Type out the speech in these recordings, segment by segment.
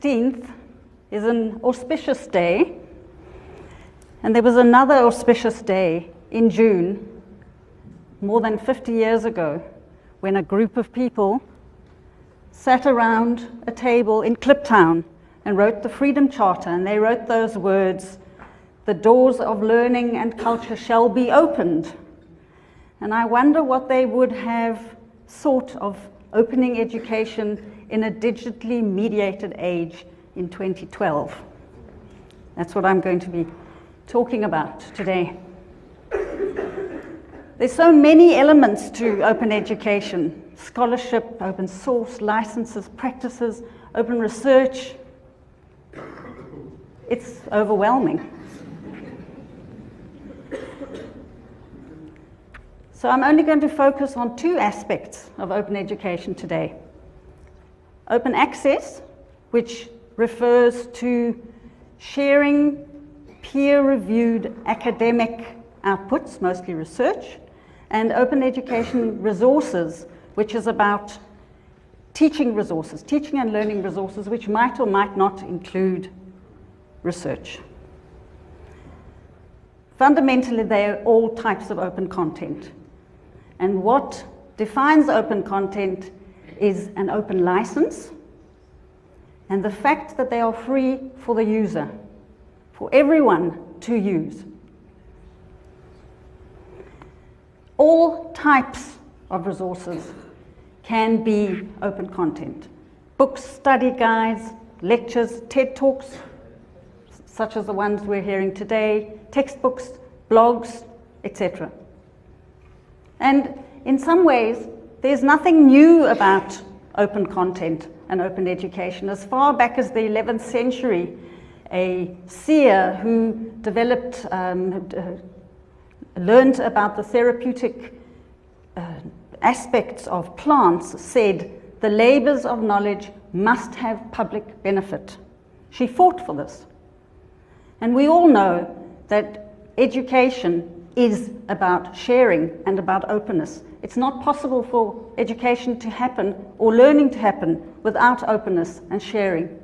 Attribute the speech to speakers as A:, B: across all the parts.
A: 16th is an auspicious day, and there was another auspicious day in June, more than 50 years ago, when a group of people sat around a table in Kliptown and wrote the Freedom Charter, and they wrote those words The doors of learning and culture shall be opened. And I wonder what they would have thought of opening education in a digitally mediated age in 2012. That's what I'm going to be talking about today. There's so many elements to open education scholarship, open source, licenses, practices, open research. It's overwhelming. So I'm only going to focus on two aspects of open education today. Open access, which refers to sharing peer reviewed academic outputs, mostly research, and open education resources, which is about teaching resources, teaching and learning resources, which might or might not include research. Fundamentally, they are all types of open content. And what defines open content is an open license and the fact that they are free for the user, for everyone to use. All types of resources can be open content. Books, study guides, lectures, TED Talks, such as the ones we're hearing today, textbooks, blogs, etc. And in some ways, there's nothing new about open content and open education. As far back as the 11th century, a seer who developed, um, uh, learned about the therapeutic uh, aspects of plants said, the labors of knowledge must have public benefit. She fought for this. And we all know that education is about sharing and about openness. It's not possible for education to happen or learning to happen without openness and sharing.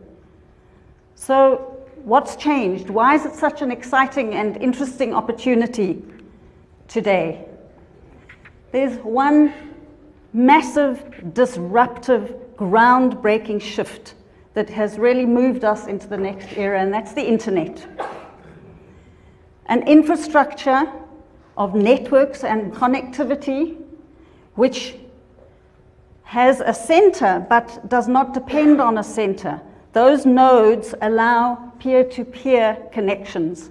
A: So, what's changed? Why is it such an exciting and interesting opportunity today? There's one massive, disruptive, groundbreaking shift that has really moved us into the next era, and that's the internet. An infrastructure of networks and connectivity which has a center but does not depend on a center. Those nodes allow peer to peer connections.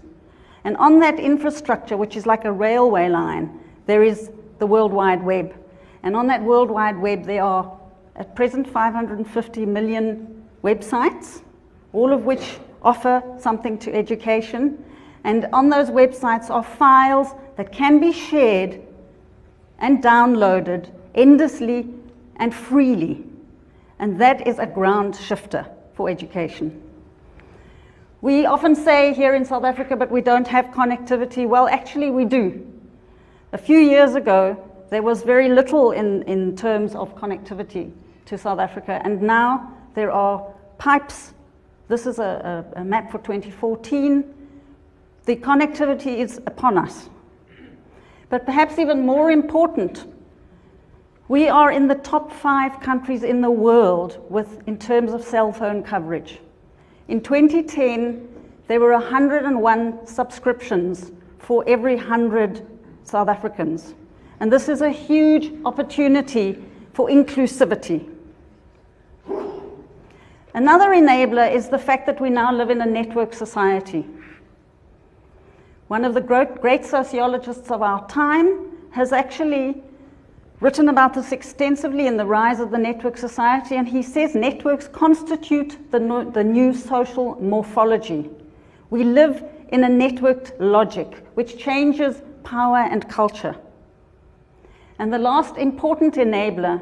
A: And on that infrastructure, which is like a railway line, there is the World Wide Web. And on that World Wide Web, there are at present 550 million websites, all of which offer something to education. And on those websites are files that can be shared and downloaded endlessly and freely. And that is a ground shifter for education. We often say here in South Africa, but we don't have connectivity. Well, actually, we do. A few years ago, there was very little in, in terms of connectivity to South Africa, and now there are pipes. This is a, a, a map for 2014. The connectivity is upon us. But perhaps even more important, we are in the top five countries in the world with, in terms of cell phone coverage. In 2010, there were 101 subscriptions for every 100 South Africans. And this is a huge opportunity for inclusivity. Another enabler is the fact that we now live in a network society. One of the great, sociologists of our time has actually written about this extensively in The Rise of the Network Society, and he says networks constitute the, no, the new social morphology. We live in a networked logic which changes power and culture. And the last important enabler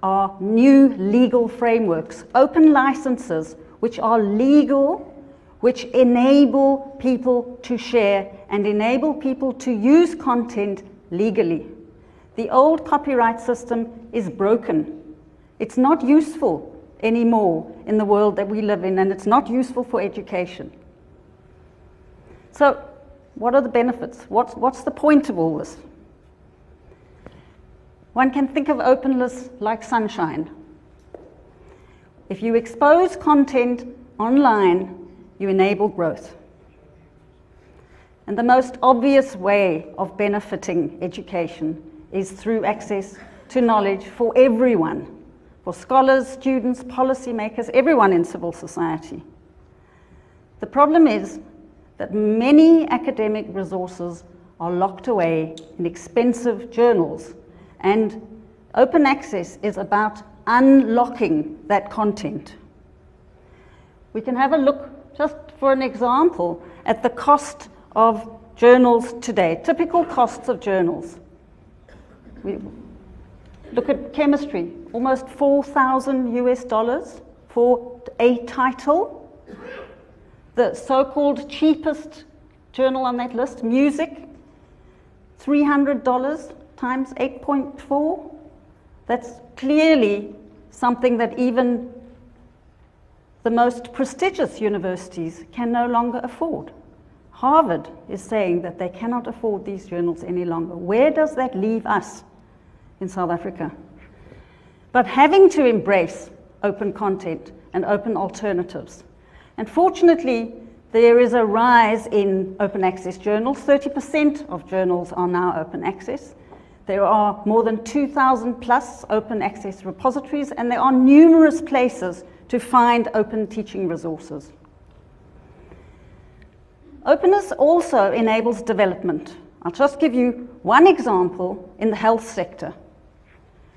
A: are new legal frameworks, open licenses, which are legal which enable people to share and enable people to use content legally. The old copyright system is broken. It's not useful anymore in the world that we live in, and it's not useful for education. So, what are the benefits? What's, what's the point of all this? One can think of openness like sunshine. If you expose content online, you enable growth. And the most obvious way of benefiting education is through access to knowledge for everyone, for scholars, students, policymakers, everyone in civil society. The problem is that many academic resources are locked away in expensive journals, and open access is about unlocking that content. We can have a look, just for an example, at the cost of journals today, typical costs of journals. We look at chemistry, almost 4,000 US dollars for a title. The so called cheapest journal on that list, music, $300 times 8.4. That's clearly something that even the most prestigious universities can no longer afford. Harvard is saying that they cannot afford these journals any longer. Where does that leave us in South Africa? But having to embrace open content and open alternatives. And fortunately, there is a rise in open access journals. 30% of journals are now open access. There are more than 2,000 plus open access repositories, and there are numerous places to find open teaching resources. Openness also enables development. I'll just give you one example in the health sector,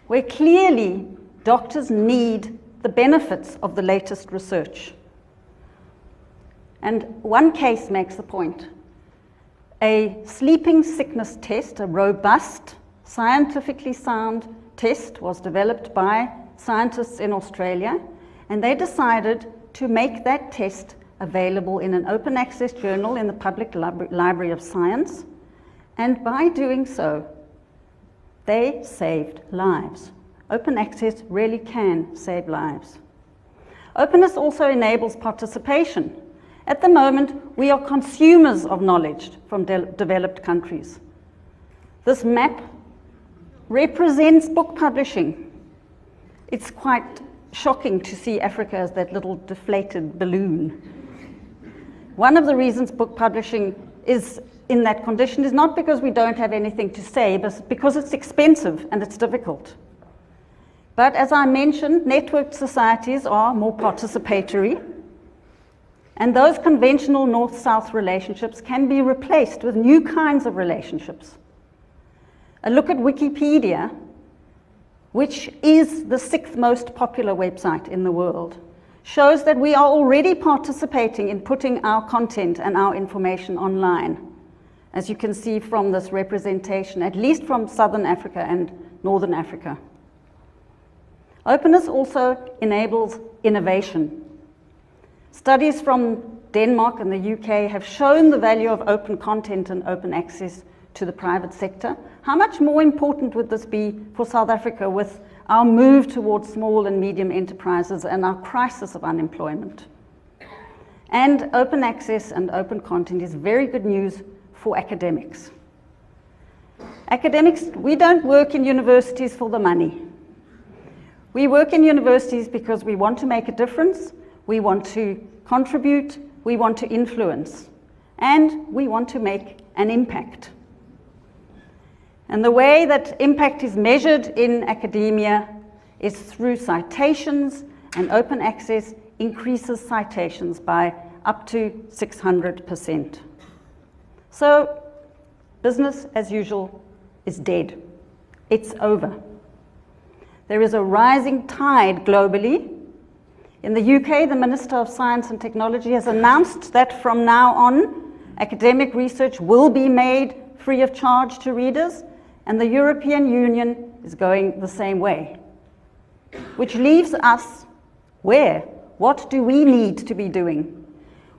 A: where clearly doctors need the benefits of the latest research. And one case makes the point. A sleeping sickness test, a robust, scientifically sound test, was developed by scientists in Australia, and they decided to make that test available in an open access journal in the Public Library of Science. And by doing so, they saved lives. Open access really can save lives. Openness also enables participation. At the moment, we are consumers of knowledge from de developed countries. This map represents book publishing. It's quite shocking to see Africa as that little deflated balloon. One of the reasons book publishing is in that condition is not because we don't have anything to say, but because it's expensive and it's difficult. But as I mentioned, networked societies are more participatory, and those conventional north south relationships can be replaced with new kinds of relationships. A look at Wikipedia, which is the sixth most popular website in the world, shows that we are already participating in putting our content and our information online, as you can see from this representation, at least from Southern Africa and Northern Africa. Openness also enables innovation. Studies from Denmark and the UK have shown the value of open content and open access to the private sector. How much more important would this be for South Africa with our move towards small and medium enterprises and our crisis of unemployment. And open access and open content is very good news for academics. Academics, we don't work in universities for the money. We work in universities because we want to make a difference, we want to contribute, we want to influence, and we want to make an impact. And the way that impact is measured in academia is through citations, and open access increases citations by up to 600%. So, business as usual is dead. It's over. There is a rising tide globally. In the UK, the Minister of Science and Technology has announced that from now on, academic research will be made free of charge to readers and the European Union is going the same way. Which leaves us where? What do we need to be doing?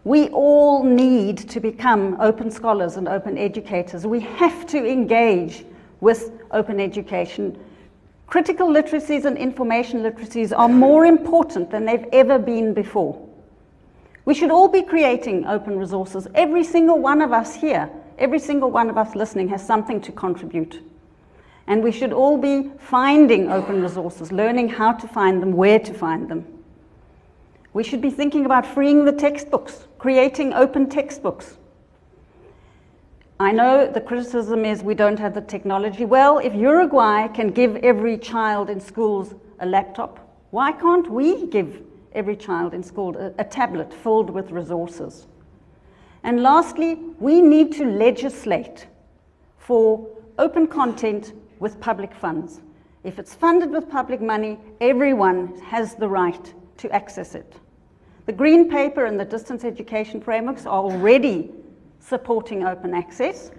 A: We all need to become open scholars and open educators. We have to engage with open education Critical literacies and information literacies are more important than they've ever been before. We should all be creating open resources. Every single one of us here, every single one of us listening has something to contribute. And we should all be finding open resources, learning how to find them, where to find them. We should be thinking about freeing the textbooks, creating open textbooks. I know the criticism is we don't have the technology. Well, if Uruguay can give every child in schools a laptop, why can't we give every child in school a, a tablet filled with resources? And lastly, we need to legislate for open content with public funds. If it's funded with public money, everyone has the right to access it. The Green Paper and the Distance Education Frameworks are already supporting open access.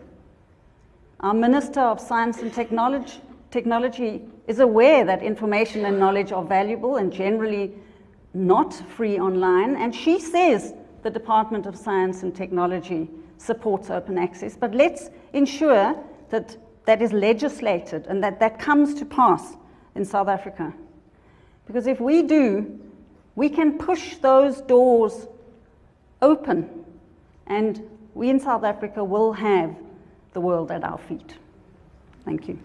A: Our Minister of Science and Technology, Technology is aware that information and knowledge are valuable and generally not free online, and she says the Department of Science and Technology supports open access. But let's ensure that that is legislated and that that comes to pass in South Africa. Because if we do, we can push those doors open and we in South Africa will have the world at our feet. Thank you.